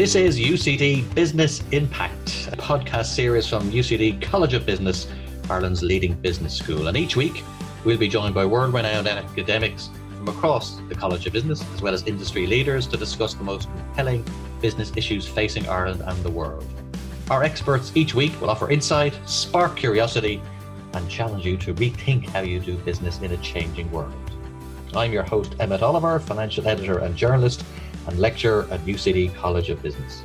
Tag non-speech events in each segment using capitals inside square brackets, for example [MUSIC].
This is UCD Business Impact, a podcast series from UCD College of Business, Ireland's leading business school. And each week, we'll be joined by world renowned academics from across the College of Business, as well as industry leaders, to discuss the most compelling business issues facing Ireland and the world. Our experts each week will offer insight, spark curiosity, and challenge you to rethink how you do business in a changing world. I'm your host, Emmett Oliver, financial editor and journalist and lecturer at UCD College of Business.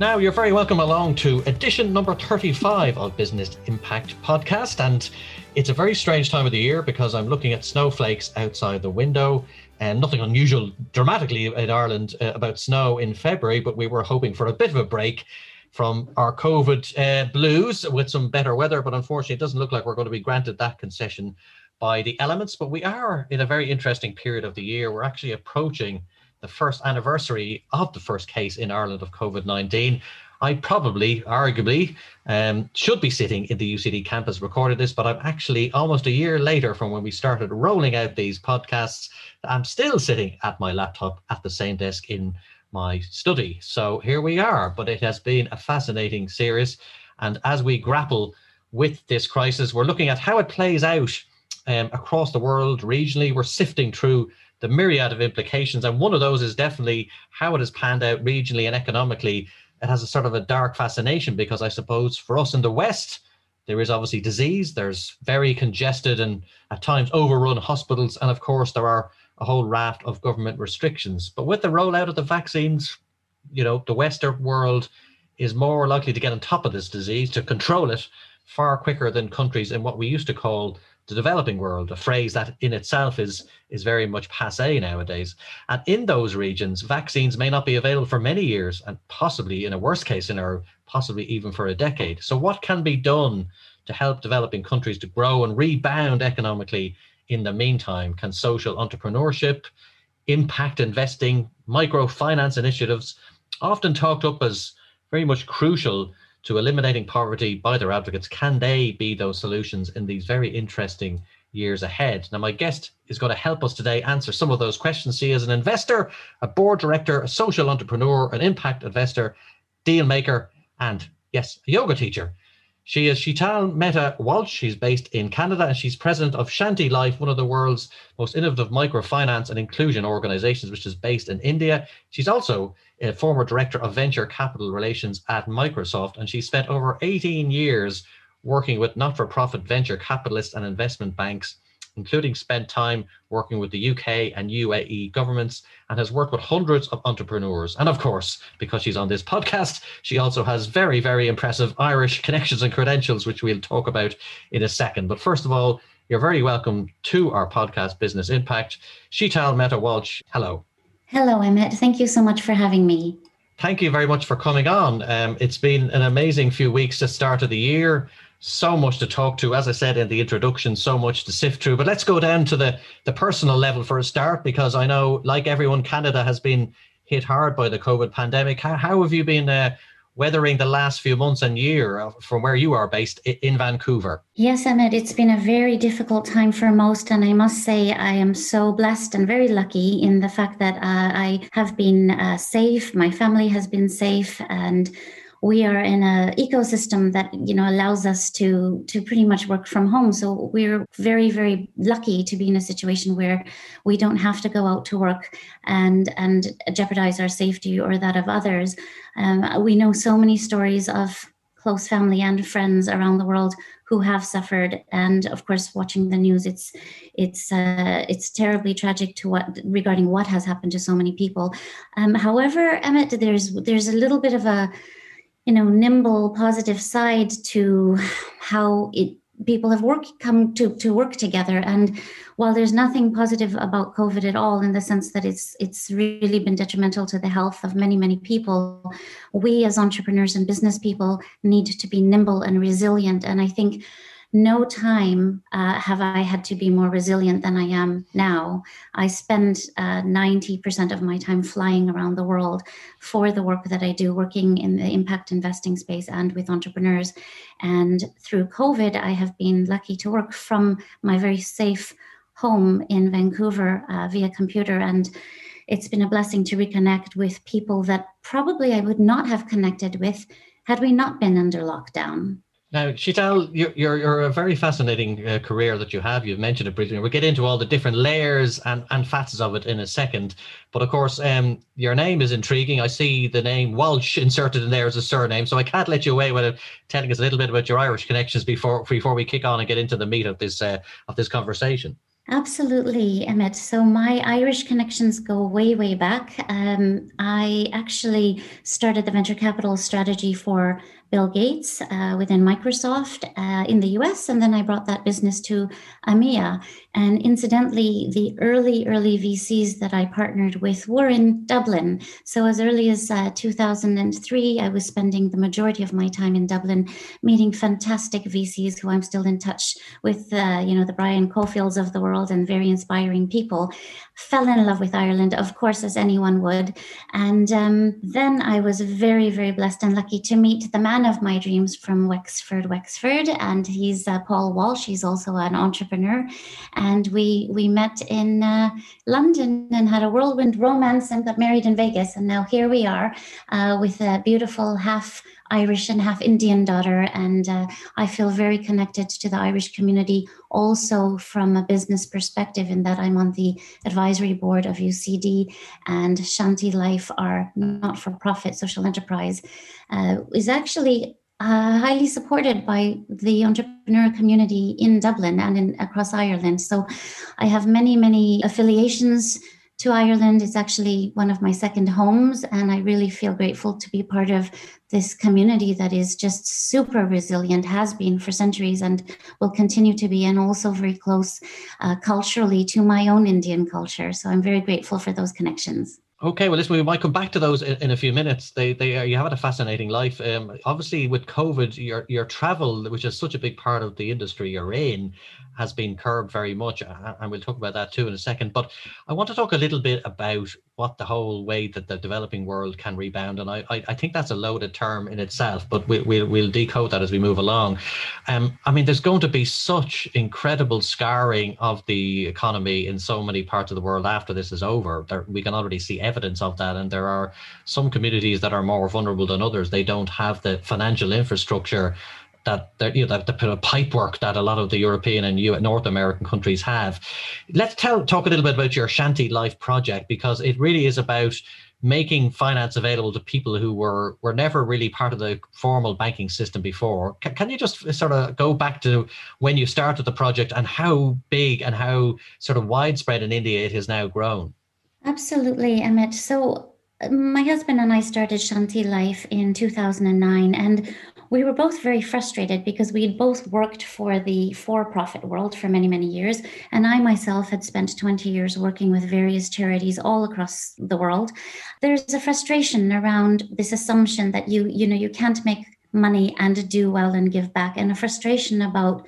Now, you're very welcome along to edition number 35 of Business Impact Podcast. And it's a very strange time of the year because I'm looking at snowflakes outside the window and nothing unusual dramatically in Ireland uh, about snow in February, but we were hoping for a bit of a break from our COVID uh, blues with some better weather. But unfortunately, it doesn't look like we're going to be granted that concession by the elements. But we are in a very interesting period of the year. We're actually approaching the first anniversary of the first case in Ireland of COVID 19. I probably, arguably, um, should be sitting in the UCD campus recording this, but I'm actually almost a year later from when we started rolling out these podcasts. I'm still sitting at my laptop at the same desk in my study. So here we are, but it has been a fascinating series. And as we grapple with this crisis, we're looking at how it plays out um, across the world regionally. We're sifting through the myriad of implications. And one of those is definitely how it has panned out regionally and economically. It has a sort of a dark fascination because I suppose for us in the West, there is obviously disease, there's very congested and at times overrun hospitals, and of course, there are a whole raft of government restrictions. But with the rollout of the vaccines, you know, the Western world is more likely to get on top of this disease, to control it far quicker than countries in what we used to call the developing world, a phrase that in itself is is very much passe nowadays. And in those regions, vaccines may not be available for many years, and possibly in a worst case scenario, possibly even for a decade. So, what can be done to help developing countries to grow and rebound economically in the meantime? Can social entrepreneurship, impact investing, microfinance initiatives, often talked up as very much crucial to eliminating poverty by their advocates, can they be those solutions in these very interesting years ahead? Now, my guest is going to help us today answer some of those questions. She is an investor, a board director, a social entrepreneur, an impact investor, deal maker, and yes, a yoga teacher. She is Sheetal Mehta Walsh. She's based in Canada and she's president of Shanti Life, one of the world's most innovative microfinance and inclusion organizations, which is based in India. She's also a former director of venture capital relations at Microsoft, and she spent over 18 years working with not for profit venture capitalists and investment banks including spent time working with the UK and UAE governments, and has worked with hundreds of entrepreneurs. And of course, because she's on this podcast, she also has very, very impressive Irish connections and credentials, which we'll talk about in a second. But first of all, you're very welcome to our podcast, Business Impact. Sheetal Mehta Walsh, hello. Hello, Emmett. Thank you so much for having me. Thank you very much for coming on. Um, it's been an amazing few weeks to start of the year so much to talk to as i said in the introduction so much to sift through but let's go down to the the personal level for a start because i know like everyone canada has been hit hard by the covid pandemic how, how have you been uh, weathering the last few months and year from where you are based in Vancouver. Yes, Emmett, it's been a very difficult time for most. And I must say, I am so blessed and very lucky in the fact that uh, I have been uh, safe, my family has been safe, and we are in an ecosystem that you know allows us to to pretty much work from home. So we're very very lucky to be in a situation where we don't have to go out to work and and jeopardize our safety or that of others. Um, we know so many stories of close family and friends around the world who have suffered. And of course watching the news it's it's uh, it's terribly tragic to what regarding what has happened to so many people. Um, however emmett there's there's a little bit of a you know nimble positive side to how it people have worked come to to work together. And while there's nothing positive about covid at all in the sense that it's it's really been detrimental to the health of many many people we as entrepreneurs and business people need to be nimble and resilient. And i think no time uh, have I had to be more resilient than I am now. I spend uh, 90% of my time flying around the world for the work that I do, working in the impact investing space and with entrepreneurs. And through COVID, I have been lucky to work from my very safe home in Vancouver uh, via computer. And it's been a blessing to reconnect with people that probably I would not have connected with had we not been under lockdown. Now, Sheetal, you're, you're, you're, a very fascinating uh, career that you have. You've mentioned it briefly. We'll get into all the different layers and, and facets of it in a second. But of course, um, your name is intriguing. I see the name Walsh inserted in there as a surname. So I can't let you away without telling us a little bit about your Irish connections before before we kick on and get into the meat of this uh, of this conversation. Absolutely, Emmett. So my Irish connections go way, way back. Um, I actually started the venture capital strategy for Bill Gates uh, within Microsoft uh, in the US, and then I brought that business to EMEA. And incidentally, the early, early VCs that I partnered with were in Dublin. So as early as uh, 2003, I was spending the majority of my time in Dublin meeting fantastic VCs who I'm still in touch with, uh, you know, the Brian Caulfields of the world and very inspiring people. Fell in love with Ireland, of course, as anyone would. And um, then I was very, very blessed and lucky to meet the man of my dreams from Wexford, Wexford, and he's uh, Paul Walsh. He's also an entrepreneur, and we we met in uh, London and had a whirlwind romance and got married in Vegas, and now here we are uh, with a beautiful half Irish and half Indian daughter, and uh, I feel very connected to the Irish community also from a business perspective, in that I'm on the advisory board of UCD and Shanti Life, our not for profit social enterprise, uh, is actually uh, highly supported by the entrepreneur community in Dublin and in, across Ireland. So I have many, many affiliations to Ireland. It's actually one of my second homes, and I really feel grateful to be part of this community that is just super resilient, has been for centuries, and will continue to be, and also very close uh, culturally to my own Indian culture. So I'm very grateful for those connections. Okay, well, listen, we might come back to those in, in a few minutes. They, they, are, you have had a fascinating life. Um, obviously, with COVID, your your travel, which is such a big part of the industry you're in, has been curbed very much, and we'll talk about that too in a second. But I want to talk a little bit about what the whole way that the developing world can rebound, and I, I, I think that's a loaded term in itself, but we, we'll we'll decode that as we move along. Um, I mean, there's going to be such incredible scarring of the economy in so many parts of the world after this is over. There, we can already see evidence of that, and there are some communities that are more vulnerable than others. They don't have the financial infrastructure that you know that the pipe work that a lot of the European and North American countries have. Let's tell talk a little bit about your Shanti Life project because it really is about making finance available to people who were were never really part of the formal banking system before. Can, can you just sort of go back to when you started the project and how big and how sort of widespread in India it has now grown? Absolutely, Emmett. So my husband and I started Shanti Life in 2009, and we were both very frustrated because we had both worked for the for profit world for many, many years. And I myself had spent 20 years working with various charities all across the world. There's a frustration around this assumption that you, you know, you can't make money and do well and give back, and a frustration about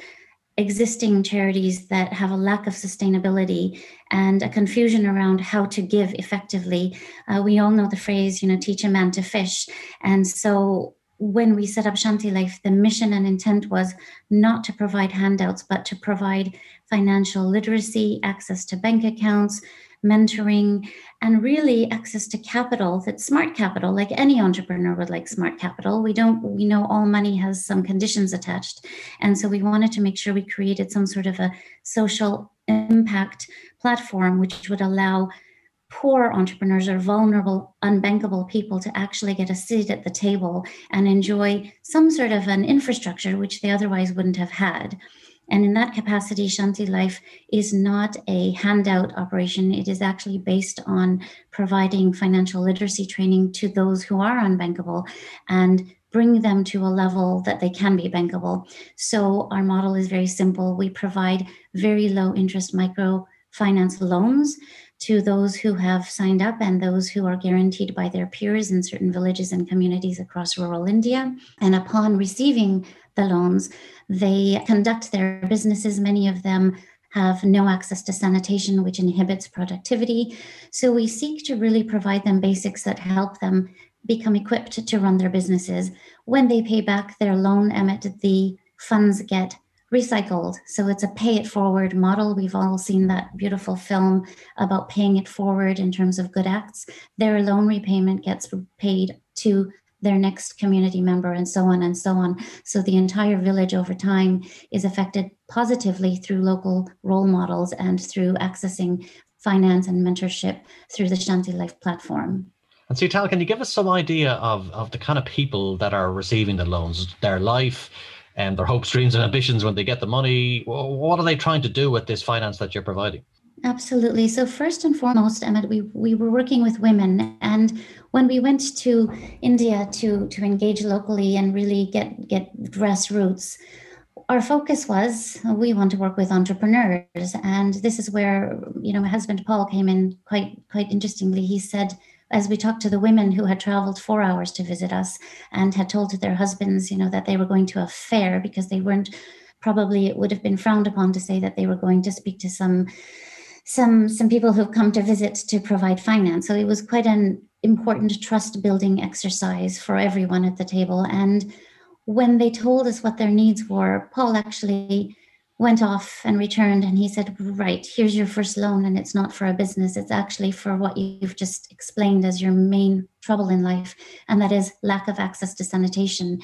existing charities that have a lack of sustainability and a confusion around how to give effectively. Uh, we all know the phrase, you know, teach a man to fish. And so when we set up Shanti Life, the mission and intent was not to provide handouts, but to provide financial literacy, access to bank accounts, mentoring, and really access to capital that's smart capital, like any entrepreneur would like smart capital. We don't, we know all money has some conditions attached. And so we wanted to make sure we created some sort of a social impact platform which would allow poor entrepreneurs or vulnerable, unbankable people to actually get a seat at the table and enjoy some sort of an infrastructure which they otherwise wouldn't have had. And in that capacity, Shanti Life is not a handout operation. It is actually based on providing financial literacy training to those who are unbankable and bring them to a level that they can be bankable. So our model is very simple. We provide very low interest microfinance loans to those who have signed up and those who are guaranteed by their peers in certain villages and communities across rural India. And upon receiving the loans, they conduct their businesses. Many of them have no access to sanitation, which inhibits productivity. So we seek to really provide them basics that help them become equipped to run their businesses. When they pay back their loan, Emmett, the funds get recycled. So it's a pay it forward model. We've all seen that beautiful film about paying it forward in terms of good acts. Their loan repayment gets paid to their next community member and so on and so on. So the entire village over time is affected positively through local role models and through accessing finance and mentorship through the Shanti Life platform. And so, Tal, can you give us some idea of, of the kind of people that are receiving the loans, their life, and their hopes, dreams, and ambitions when they get the money? What are they trying to do with this finance that you're providing? Absolutely. So first and foremost, Emmett, we, we were working with women, and when we went to India to to engage locally and really get get grassroots, our focus was we want to work with entrepreneurs, and this is where you know my husband Paul came in quite quite interestingly. He said as we talked to the women who had traveled four hours to visit us and had told their husbands, you know, that they were going to a fair because they weren't probably it would have been frowned upon to say that they were going to speak to some some some people who've come to visit to provide finance. So it was quite an important trust building exercise for everyone at the table. And when they told us what their needs were, Paul actually went off and returned and he said right here's your first loan and it's not for a business it's actually for what you've just explained as your main trouble in life and that is lack of access to sanitation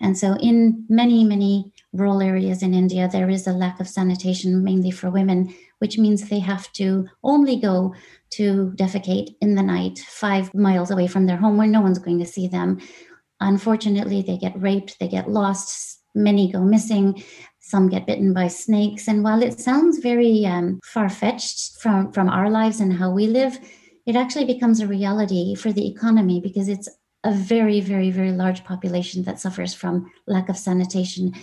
and so in many many rural areas in india there is a lack of sanitation mainly for women which means they have to only go to defecate in the night 5 miles away from their home where no one's going to see them unfortunately they get raped they get lost many go missing some get bitten by snakes. And while it sounds very um, far fetched from, from our lives and how we live, it actually becomes a reality for the economy because it's a very, very, very large population that suffers from lack of sanitation.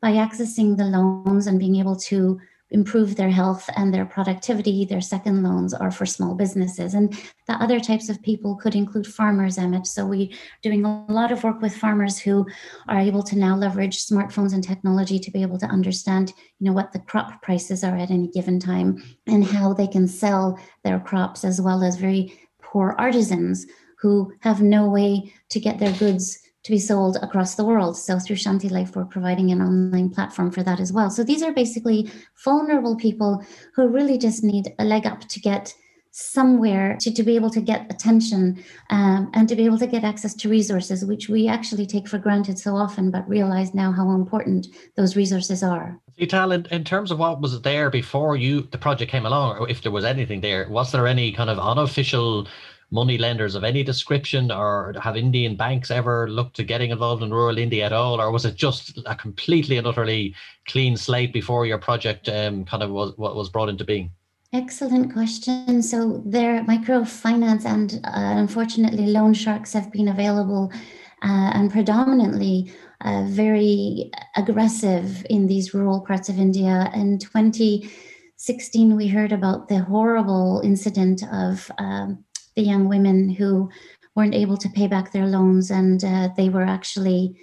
By accessing the loans and being able to improve their health and their productivity. Their second loans are for small businesses. And the other types of people could include farmers, Emmett. So we're doing a lot of work with farmers who are able to now leverage smartphones and technology to be able to understand, you know, what the crop prices are at any given time and how they can sell their crops, as well as very poor artisans who have no way to get their goods to be sold across the world. So through Shanti Life, we're providing an online platform for that as well. So these are basically vulnerable people who really just need a leg up to get somewhere to, to be able to get attention um, and to be able to get access to resources, which we actually take for granted so often, but realize now how important those resources are. Vital, in, in terms of what was there before you the project came along, or if there was anything there, was there any kind of unofficial money lenders of any description, or have Indian banks ever looked to getting involved in rural India at all, or was it just a completely and utterly clean slate before your project um, kind of was what was brought into being? Excellent question. So there, microfinance and uh, unfortunately loan sharks have been available uh, and predominantly uh, very aggressive in these rural parts of India. In 2016, we heard about the horrible incident of um, the young women who weren't able to pay back their loans and uh, they were actually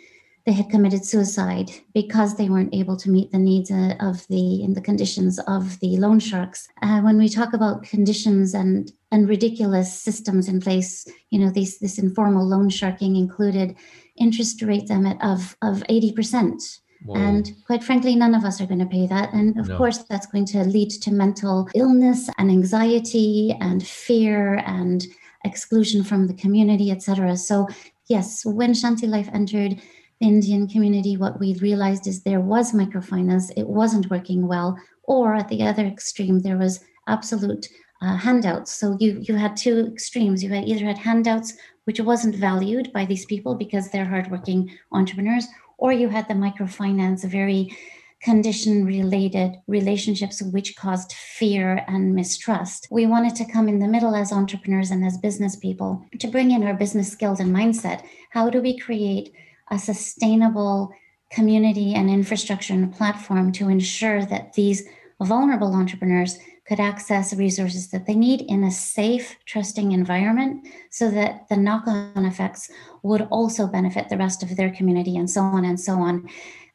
they had committed suicide because they weren't able to meet the needs uh, of the in the conditions of the loan sharks. Uh, when we talk about conditions and and ridiculous systems in place you know these this informal loan sharking included interest rate limit um, of of 80% Whoa. And quite frankly, none of us are going to pay that. And of no. course, that's going to lead to mental illness and anxiety and fear and exclusion from the community, etc. So, yes, when Shanti Life entered the Indian community, what we realized is there was microfinance, it wasn't working well, or at the other extreme, there was absolute uh, handouts. So you you had two extremes. You had either had handouts, which wasn't valued by these people because they're hardworking entrepreneurs, or you had the microfinance, very condition related relationships which caused fear and mistrust. We wanted to come in the middle as entrepreneurs and as business people to bring in our business skills and mindset. How do we create a sustainable community and infrastructure and platform to ensure that these vulnerable entrepreneurs could access resources that they need in a safe, trusting environment so that the knock on effects would also benefit the rest of their community and so on and so on.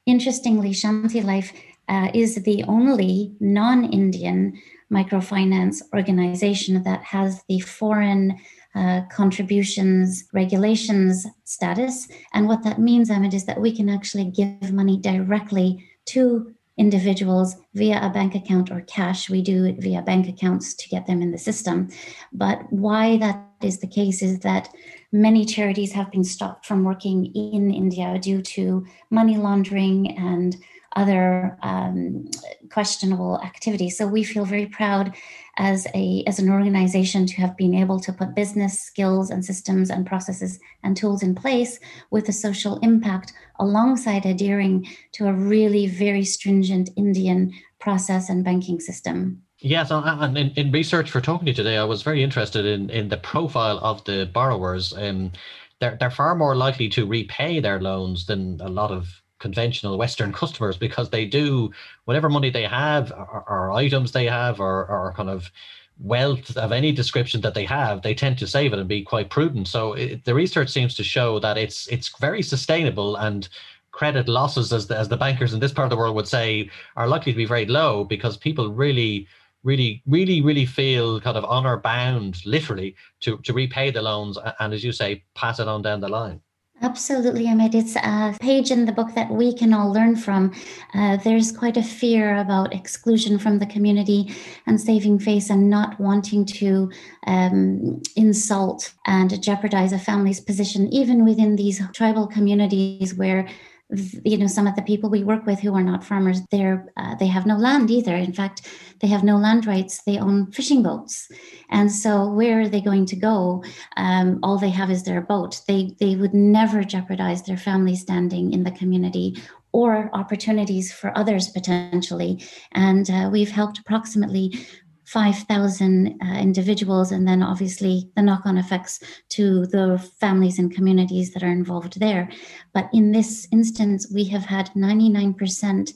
Interestingly, Shanti Life uh, is the only non Indian microfinance organization that has the foreign uh, contributions regulations status. And what that means, Emmett, is that we can actually give money directly to individuals via a bank account or cash. We do it via bank accounts to get them in the system. But why that is the case is that many charities have been stopped from working in India due to money laundering and other um, questionable activities. So we feel very proud as a as an organization to have been able to put business skills and systems and processes and tools in place with a social impact alongside adhering to a really very stringent Indian process and banking system. Yes, and in, in research for talking to you today, I was very interested in, in the profile of the borrowers. Um, they're, they're far more likely to repay their loans than a lot of conventional Western [LAUGHS] customers because they do whatever money they have or, or items they have or, or kind of wealth of any description that they have, they tend to save it and be quite prudent. So it, the research seems to show that it's it's very sustainable and credit losses, as the, as the bankers in this part of the world would say, are likely to be very low because people really really, really, really feel kind of honor bound, literally, to, to repay the loans and, as you say, pass it on down the line. Absolutely, Emmett. It's a page in the book that we can all learn from. Uh, there's quite a fear about exclusion from the community and saving face and not wanting to um, insult and jeopardize a family's position, even within these tribal communities where you know some of the people we work with who are not farmers they're uh, they have no land either. In fact they have no land rights. They own fishing boats. And so where are they going to go? Um, all they have is their boat. They they would never jeopardize their family standing in the community or opportunities for others potentially. And uh, we've helped approximately 5,000 uh, individuals, and then obviously the knock on effects to the families and communities that are involved there. But in this instance, we have had 99%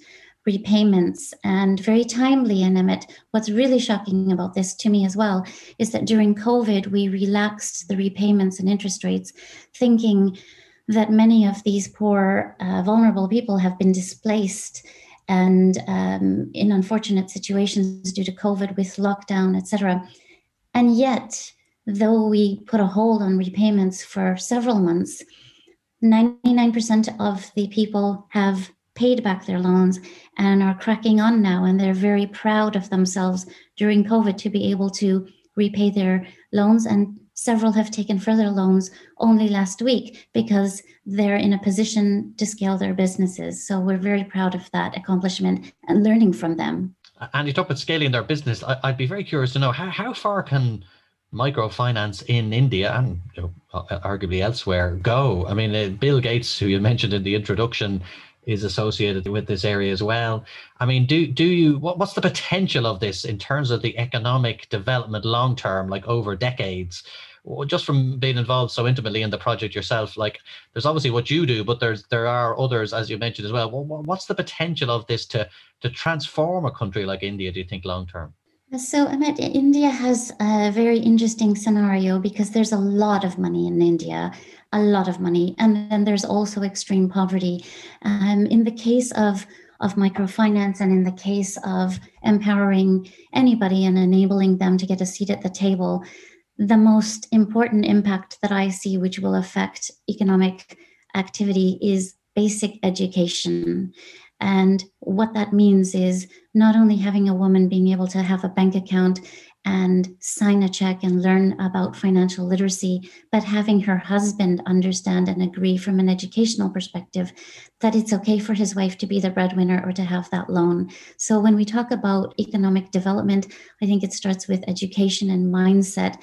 repayments and very timely. And Emmett, what's really shocking about this to me as well is that during COVID, we relaxed the repayments and interest rates, thinking that many of these poor, uh, vulnerable people have been displaced and um, in unfortunate situations due to COVID with lockdown, etc. And yet, though we put a hold on repayments for several months, 99% of the people have paid back their loans and are cracking on now. And they're very proud of themselves during COVID to be able to repay their loans. And several have taken further loans only last week because they're in a position to scale their businesses. So we're very proud of that accomplishment and learning from them. And you talk about scaling their business. I'd be very curious to know how, how far can microfinance in India and you know, arguably elsewhere go? I mean, uh, Bill Gates, who you [LAUGHS] mentioned in the introduction, is associated with this area as well. I mean, do do you what, what's the potential of this in terms of the economic development long term, like over decades? Just from being involved so intimately in the project yourself, like there's obviously what you do, but there's there are others, as you mentioned as well. What's the potential of this to to transform a country like India? Do you think long term? So, Emmett, India has a very interesting scenario because there's a lot of money in India, a lot of money, and then there's also extreme poverty. Um, in the case of of microfinance and in the case of empowering anybody and enabling them to get a seat at the table, the most important impact that I see, which will affect economic activity, is basic education. And what that means is not only having a woman being able to have a bank account and sign a check and learn about financial literacy, but having her husband understand and agree from an educational perspective that it's okay for his wife to be the breadwinner or to have that loan. So when we talk about economic development, I think it starts with education and mindset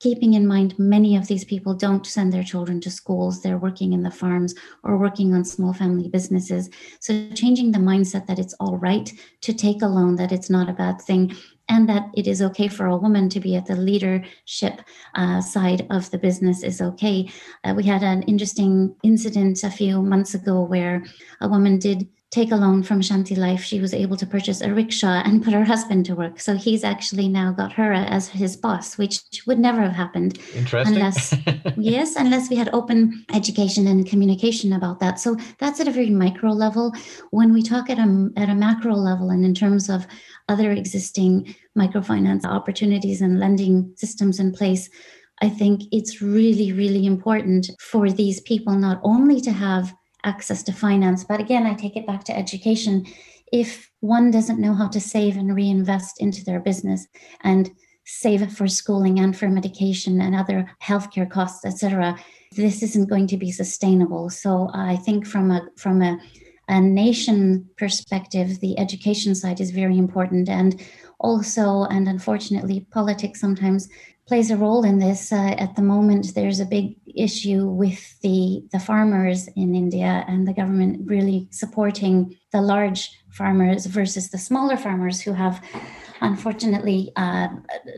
keeping in mind many of these people don't send their children to schools they're working in the farms or working on small family businesses so changing the mindset that it's all right to take a loan that it's not a bad thing and that it is okay for a woman to be at the leadership uh, side of the business is okay. Uh, we had an interesting incident a few months ago where a woman did take a loan from Shanti Life, she was able to purchase a rickshaw and put her husband to work. So he's actually now got her as his boss, which would never have happened unless [LAUGHS] yes, unless we had open education and communication about that. So that's at a very micro level. When we talk at a at a macro level and in terms of other existing microfinance opportunities and lending systems in place, I think it's really, really important for these people not only to have access to finance. But again, I take it back to education. if one doesn't know how to save and reinvest into their business and save for schooling and for medication and other healthcare costs, etc., this isn't going to be sustainable. So I think from a from a, a nation perspective, the education side is very important, and also, and unfortunately, politics sometimes plays a role in this. Uh, at the moment, there's a big issue with the the farmers in India and the government really supporting the large farmers versus the smaller farmers who have unfortunately uh,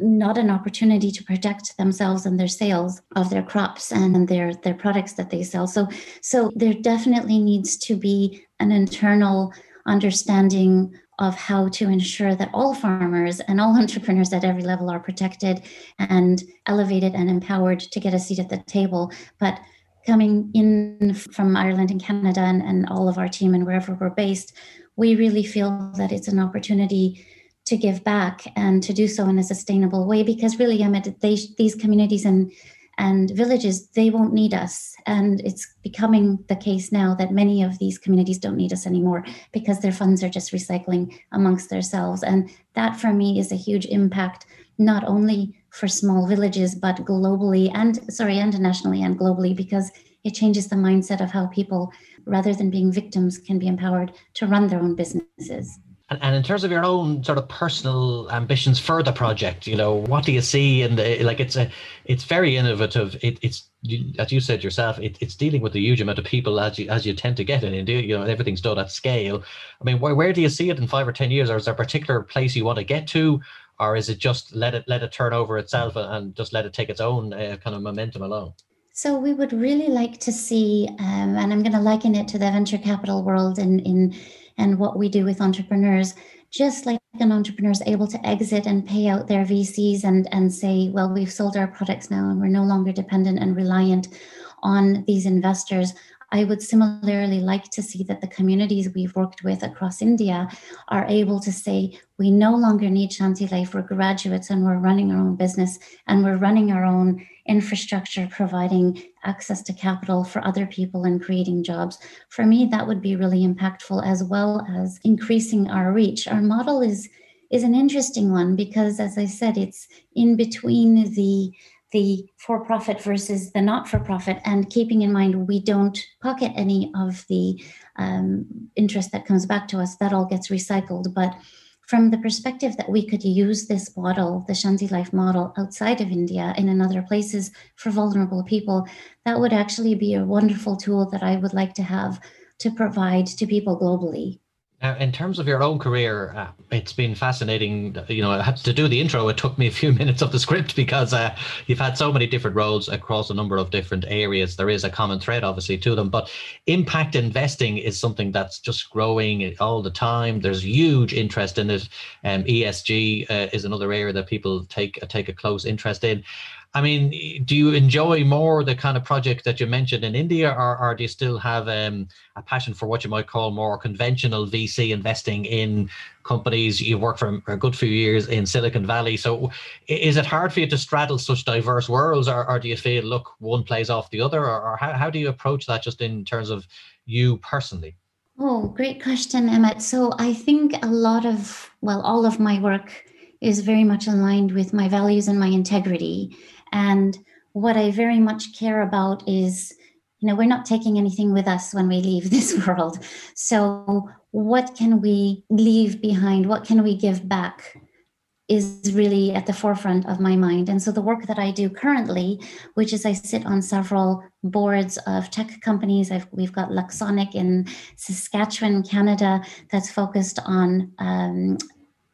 not an opportunity to protect themselves and their sales of their crops and their their products that they sell. So so there definitely needs to be an internal understanding of how to ensure that all farmers and all [LAUGHS] entrepreneurs at every level are protected and elevated and empowered to get a seat at the table. But coming in from Ireland and Canada and, and all of our team and wherever we're based, we really feel that it's an opportunity to give back and to do so in a sustainable way because really Emmett, they, these communities and and villages they won't need us. And it's becoming the case now that many of these communities don't need us anymore because their funds are just recycling amongst themselves. And that for me is a huge impact not only for small villages but globally and sorry internationally and globally because it changes the mindset of how people rather than being victims can be empowered to run their own businesses and, and in terms of your own sort of personal ambitions for the project, you know, what do you see in the like? It's a, it's very innovative. It, it's as you said yourself, it, it's dealing with a huge amount of people as you as you tend to get in India. You know, everything's done at scale. I mean, where, where do you see it in five or ten years, or is there a particular place you want to get to, or is it just let it let it turn over itself and just let it take its own uh, kind of momentum alone? So we would really like to see, um, and I'm going to liken it to the venture capital world in in and what we do with entrepreneurs just like an entrepreneur is able to exit and pay out their VCs and, and say, well, we've sold our products now and we're no longer dependent and reliant on these investors. I would similarly like to see that the communities we've worked with across India are able to say, we no longer need Shanti Life, we're graduates and we're running our own business and we're running our own infrastructure, providing access to capital for other people and creating jobs. For me, that would be really impactful as well as increasing our reach. Our model is is an interesting one because as I said, it's in between the the for profit versus the not for profit, and keeping in mind we don't pocket any of the um, interest that comes back to us, that all gets recycled. But from the perspective that we could use this model, the Shanti Life model, outside of India and in other places for vulnerable people, that would actually be a wonderful tool that I would like to have to provide to people globally. Now, in terms of your own career, uh, it's been fascinating. You know, I had to do the intro. It took me a few [LAUGHS] minutes of the script because uh, you've had so many different roles across a number of different areas. There is a common thread, obviously, to them. But impact investing is something that's just growing all the time. There's huge interest in it. Um, ESG uh, is another area that people take take a close interest in. I mean, do you enjoy more the kind of project that you mentioned in India, or, or do you still have um, a passion for what you might call more conventional VC investing in companies? You've worked for a good few years in Silicon Valley. So is it hard for you to straddle such diverse worlds, or, or do you feel, look, one plays off the other, or, or how, how do you approach that just in terms of you personally? Oh, great question, Emmett. So I think a lot of, well, all of my work is very much aligned with my values and my integrity. And what I very much care about is, you know, we're not taking anything with us when we leave [LAUGHS] this world. So, what can we leave behind? What can we give back? Is really at the forefront of my mind. And so, the work that I do currently, which is I sit on several boards of tech companies, I've, we've got Luxsonic in Saskatchewan, Canada, that's focused on um,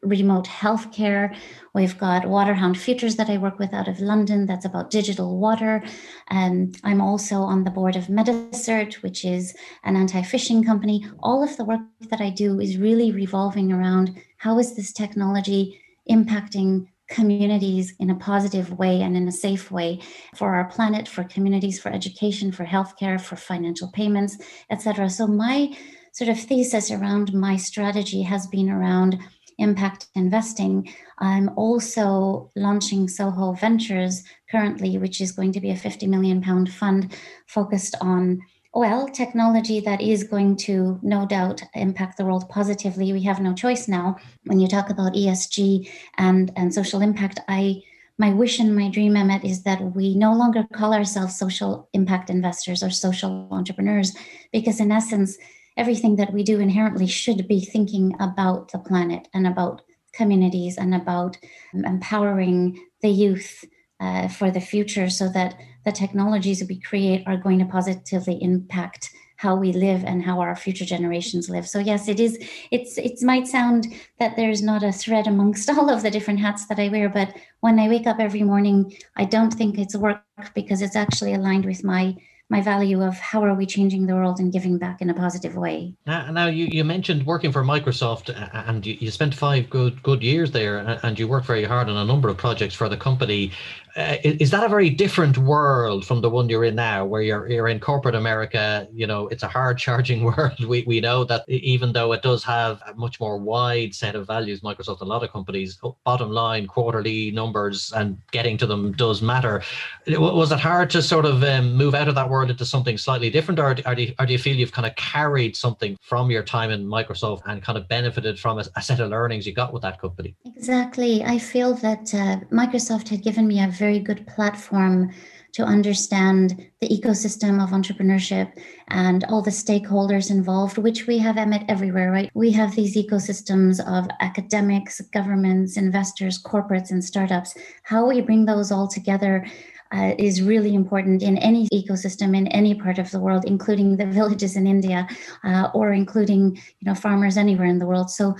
remote healthcare. We've got Waterhound Futures that I work with out of London. That's about digital water. And I'm also on the board of MetaCert, which is an anti-phishing company. All of the work that I do is really revolving around how is this technology impacting communities in a positive way and in a safe way for our planet, for communities, for education, for healthcare, for financial payments, etc. So my sort of thesis around my strategy has been around impact investing. I'm also launching Soho Ventures currently, which is going to be a 50 million pound fund focused on Well, technology that is going to no doubt impact the world positively. We have no choice now. When you talk about ESG and, and social impact, I my wish and my dream, Emmett, is that we no longer call ourselves social impact investors or social entrepreneurs, because in essence, everything that we do inherently should be thinking about the planet and about communities and about empowering the youth uh, for the future so that the technologies we create are going to positively impact how we live and how our future generations live. So yes it is it's it might sound that there's not a thread amongst [LAUGHS] all of the different hats that i wear but when i wake up every morning i don't think it's work because it's actually aligned with my my value of how are we changing the world and giving back in a positive way. Now, now you, you mentioned working for Microsoft and you, you spent five good good years there and you worked very hard on a number of projects for the company. Uh, is that a very different world from the one you're in now, where you're you're in corporate America? You know, it's a hard charging [LAUGHS] world. We we know that even though it does have a much more wide set of values, Microsoft, and a lot of companies, bottom line, quarterly numbers, and getting to them does matter. Was it hard to sort of um, move out of that world into something slightly different, or, or, do you, or do you feel you've kind of carried something from your time in Microsoft and kind of benefited from a, a set of learnings you got with that company? Exactly. I feel that uh, Microsoft had given me a very good platform to understand the ecosystem of entrepreneurship and all the stakeholders involved, which we have Emmett everywhere, right? We have these ecosystems of academics, governments, investors, corporates, and startups. How we bring those all together uh, is really important in any ecosystem in any part of the world, including the [LAUGHS] villages in India uh, or including you know farmers anywhere in the world. So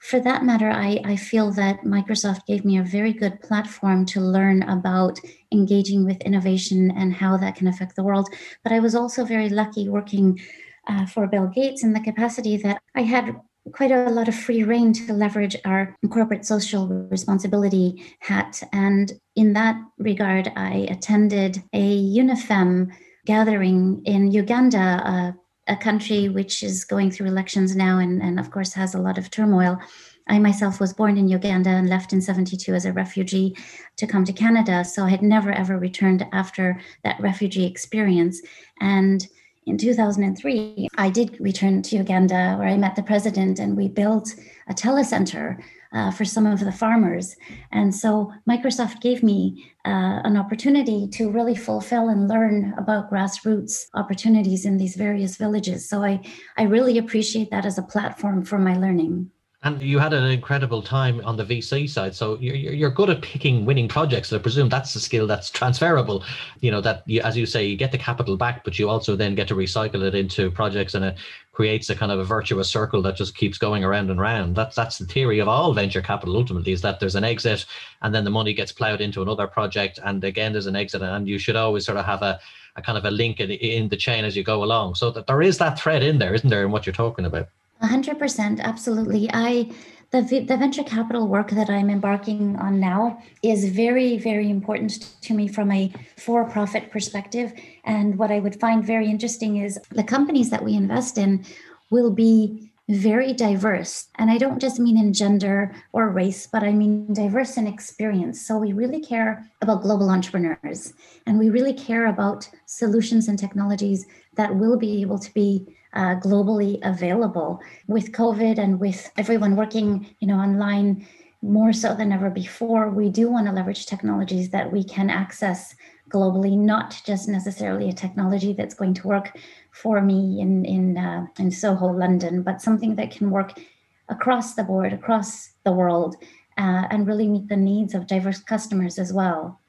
for that matter, I, I feel that Microsoft gave me a very good platform to learn about engaging with innovation and how that can affect the world. But I was also very lucky working uh, for Bill Gates in the capacity that I had quite a lot of free reign to leverage our corporate social responsibility hat. And in that regard, I attended a UniFem gathering in Uganda, uh, a country which is going through elections now and, and of course has a lot of turmoil. I myself was born in Uganda and left in 72 as a refugee to come to Canada. So I had never ever returned after that refugee experience. And in 2003, I did return to Uganda where I met the president and we built a telecenter uh, for some of the farmers. And so Microsoft gave me uh, an opportunity to really fulfill and learn about grassroots opportunities in these various villages. So I, I really appreciate that as a platform for my learning. And you had an incredible time on the VC side, so you're you're good at picking winning projects. I presume that's a skill that's transferable. You know that, you, as you say, you get the capital back, but you also then get to recycle it into projects, and it creates a kind of a virtuous circle that just keeps going around and around. That's that's the theory of all venture capital. Ultimately, is that there's an exit, and then the money gets plowed into another project, and again there's an exit, and you should always sort of have a a kind of a link in, in the chain as you go along. So that there is that thread in there, isn't there, in what you're talking about? 100% absolutely. I the, the venture capital work that i'm embarking on now is very very important to me from a for-profit perspective. And what i would find very interesting is the companies that we invest in will be very diverse. And i don't just mean in gender or race but i mean diverse in experience. So we really care about global entrepreneurs. And we really care about solutions and technologies that will be able to be uh, globally available with covid and with everyone working you know online more so than ever before we do want to leverage technologies that we can access globally not just necessarily a technology that's going to work for me in in uh, in soho london but something that can work across the board across the world uh, and really meet the needs of diverse customers as well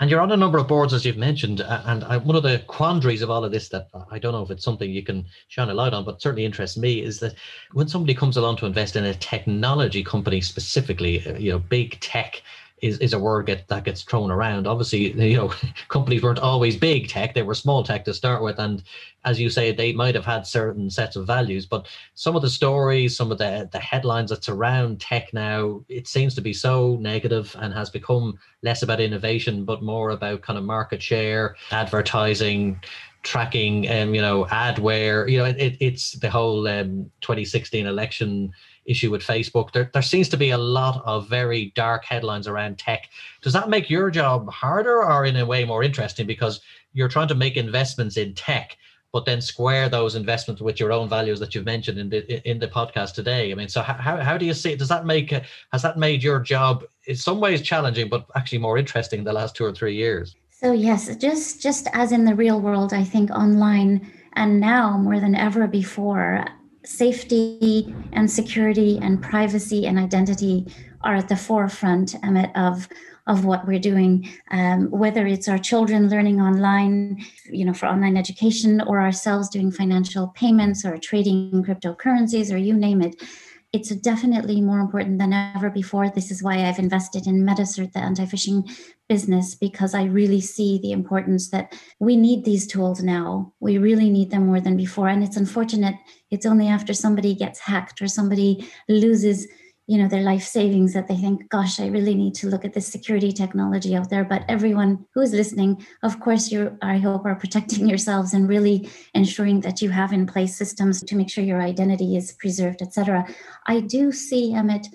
and you're on a number of boards, as you've mentioned. And I, one of the quandaries of all of this that I don't know if it's something you can shine a light on, but certainly interests me is that when somebody comes along to invest in a technology company specifically, uh, you know, big tech is, is a word get, that gets thrown around. Obviously, [LAUGHS] you know, companies weren't always big tech; they were small tech to start with, and as you say, they might have had certain sets of values. But some of the stories, some of the the headlines that surround tech now, it seems to be so negative and has become less about innovation, but more about kind of market share, advertising, tracking, and um, you know, adware. You know, it, it's the whole um, 2016 election issue with Facebook. There, there seems to be a lot of very dark headlines around tech. Does that make your job harder or in a way more interesting because you're trying to make investments in tech? but then square those investments with your own values that you've mentioned in the in the podcast today. I mean, so how, how do you see? Does that make has that made your job in some ways challenging, but actually more interesting the last two or three years? So yes, just just as in the real world, I think online and now more than ever before, safety and security and privacy and identity are at the forefront Emmett, of of what we're doing, um, whether it's our children learning online, you know, for online education, or ourselves doing financial payments or trading cryptocurrencies, or you name it. It's definitely more important than ever before. This is why I've invested in MetaCert, the anti-phishing business, because I really see the importance that we need these tools now. We really need them more than before. And it's unfortunate, it's only after somebody gets hacked or somebody loses you know their life savings that they think gosh i really need to look at this security technology out there. But everyone who is listening of course you i hope are protecting [LAUGHS] yourselves and really ensuring that you have in place systems to make sure your identity is preserved etc i do see emmett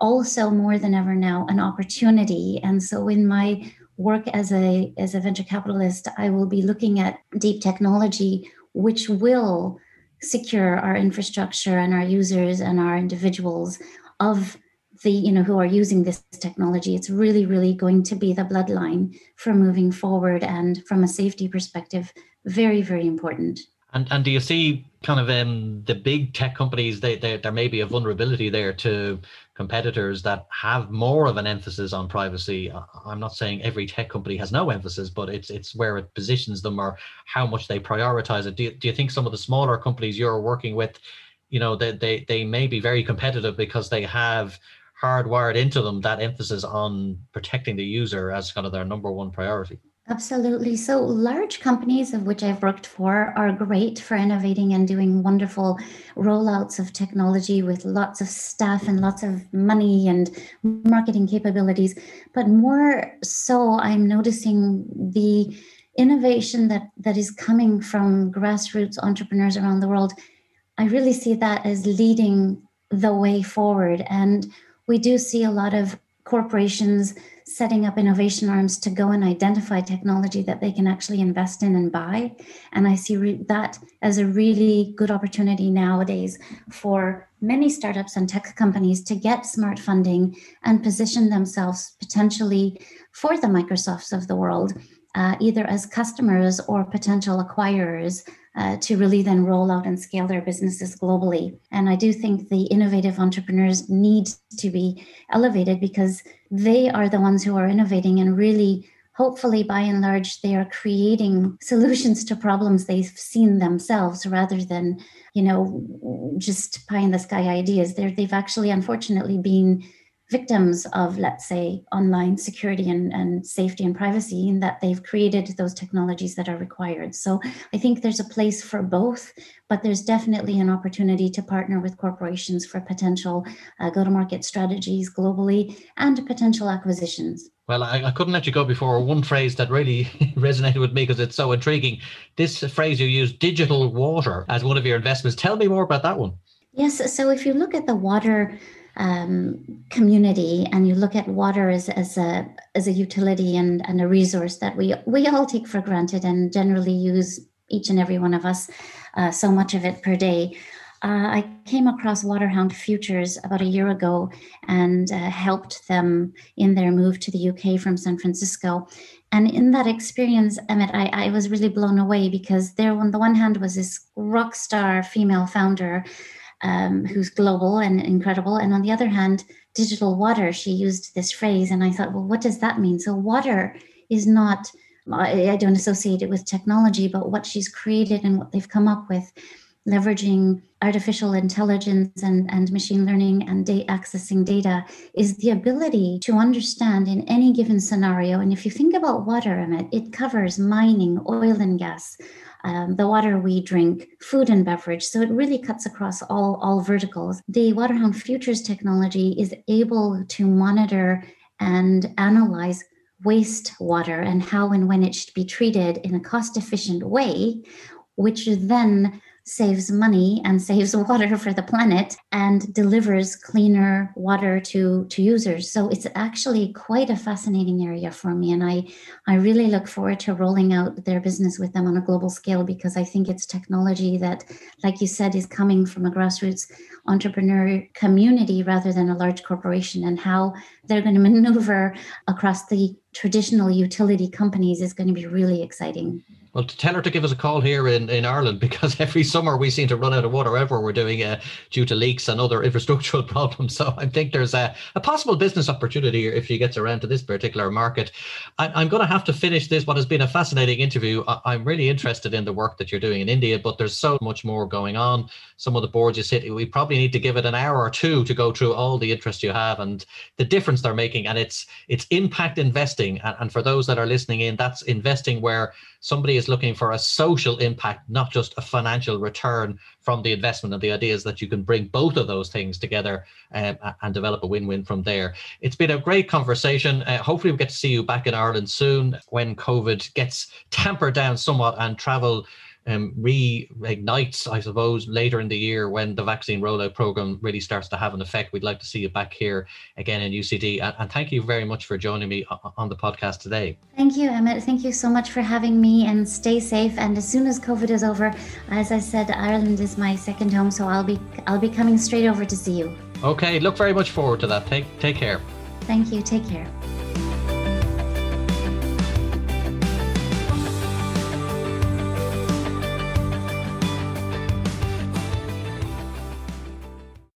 also more than ever now an opportunity. And so in my work as a as a venture capitalist i will be looking at deep technology which will secure our infrastructure and our users and our individuals of the you know who are using this technology it's really really going to be the bloodline for moving forward and from a safety perspective very very important and and do you see kind of um, the big tech companies? They, they, there may be a vulnerability there to competitors that have more of an emphasis on privacy. I'm not saying every tech company has no emphasis, but it's it's where it positions them or how much they prioritize it. Do you, do you think some of the smaller companies you're working with, you know, they they they may be very competitive because they have hardwired into them that emphasis on protecting the user as kind of their number one priority? Absolutely. So, large companies of which I've worked for are great for innovating and doing wonderful rollouts of technology with lots of staff and lots of money and marketing capabilities. But more so, I'm noticing the innovation that, that is coming from grassroots entrepreneurs around the world. I really see that as leading the way forward. And we do see a lot of corporations setting up innovation arms to go and identify technology that they can actually invest in and buy. And I see re- that as a really good opportunity nowadays for many startups and tech companies to get smart funding and position themselves potentially for the Microsofts of the world, uh, either as customers or potential acquirers uh, to really then roll out and scale their businesses globally. And I do think the innovative entrepreneurs need to be elevated because they are the ones who are innovating and really hopefully by and large they are creating [LAUGHS] solutions to problems they've seen themselves rather than you know just pie in the sky ideas they they've actually unfortunately been victims of, let's say, online security and, and safety and privacy, in that they've created those technologies that are required. So I think there's a place for both, but there's definitely an opportunity to partner with corporations for potential uh, go to market strategies globally and potential acquisitions. Well, I, I, couldn't let you go before one phrase that really [LAUGHS] resonated with me because it's so intriguing. This phrase you use, digital water, as one of your investments. Tell me more about that one. Yes. So if you look at the water um, community and you look at water as, as a as a utility and, and a resource that we we all take for granted and generally use each and every one of us uh, so much of it per day. Uh, I came across Waterhound Futures about a year ago and uh, helped them in their move to the UK from San Francisco. And in that experience, Emmett, I, I was really blown away because there, on the one hand, was this rock star female founder um, who's global and incredible. And on the other hand, digital water, she used this phrase. And I thought, well, what does that mean? So, water is not, I, don't associate it with technology, but what she's created and what they've come up with, leveraging artificial intelligence and, and machine learning and da- accessing data, is the ability to understand in any given scenario. And if you think about water, Emmett, it covers mining, oil and gas um, the water we drink, food and beverage. So it really cuts across all, all verticals. The Waterhound Futures technology is able to monitor and analyze wastewater and how and when it should be treated in a cost efficient way, which then saves money and [LAUGHS] saves water for the planet and delivers cleaner water to, to users. So it's actually quite a fascinating area for me. And I, I really look forward to rolling out their business with them on a global scale because I think it's technology that, like you said, is coming from a grassroots entrepreneur community rather than a large corporation and how they're going [LAUGHS] to maneuver across the traditional utility companies is going to be really exciting. Well, tell her to give us a call here in, in Ireland [LAUGHS] because every summer we seem to run out of water wherever we're doing uh, due to leaks and other infrastructural [LAUGHS] problems. So I think there's a, a possible business opportunity if she gets around to this particular market. I, am going to have to finish this, what has been a fascinating interview. I, am really interested in the work that you're doing in India, but there's so much more going on. Some of the boards you sit, we probably need to give it an hour or two to go through all the interest you have and the difference they're making. And it's it's impact investing. And, and for those that are listening in, that's investing where somebody is looking for a social impact, not just a financial return from the investment. And the idea is that you can bring both of those things together um, and develop a win win from there. It's been a great conversation. Uh, hopefully, we get to see you back in Ireland soon when COVID gets tampered down somewhat and travel um, reignites, I suppose, later in the year when the vaccine rollout program really starts to have an effect. We'd like to see you back here again in UCD. And, and thank you very much for joining me on the podcast today. Thank you, Emmett. Thank you so much for having me and stay safe. And as soon as COVID is over, as I said, Ireland is my second home, so I'll be I'll be coming straight over to see you. Okay, look very much forward to that. Take take care. Thank you. Take care.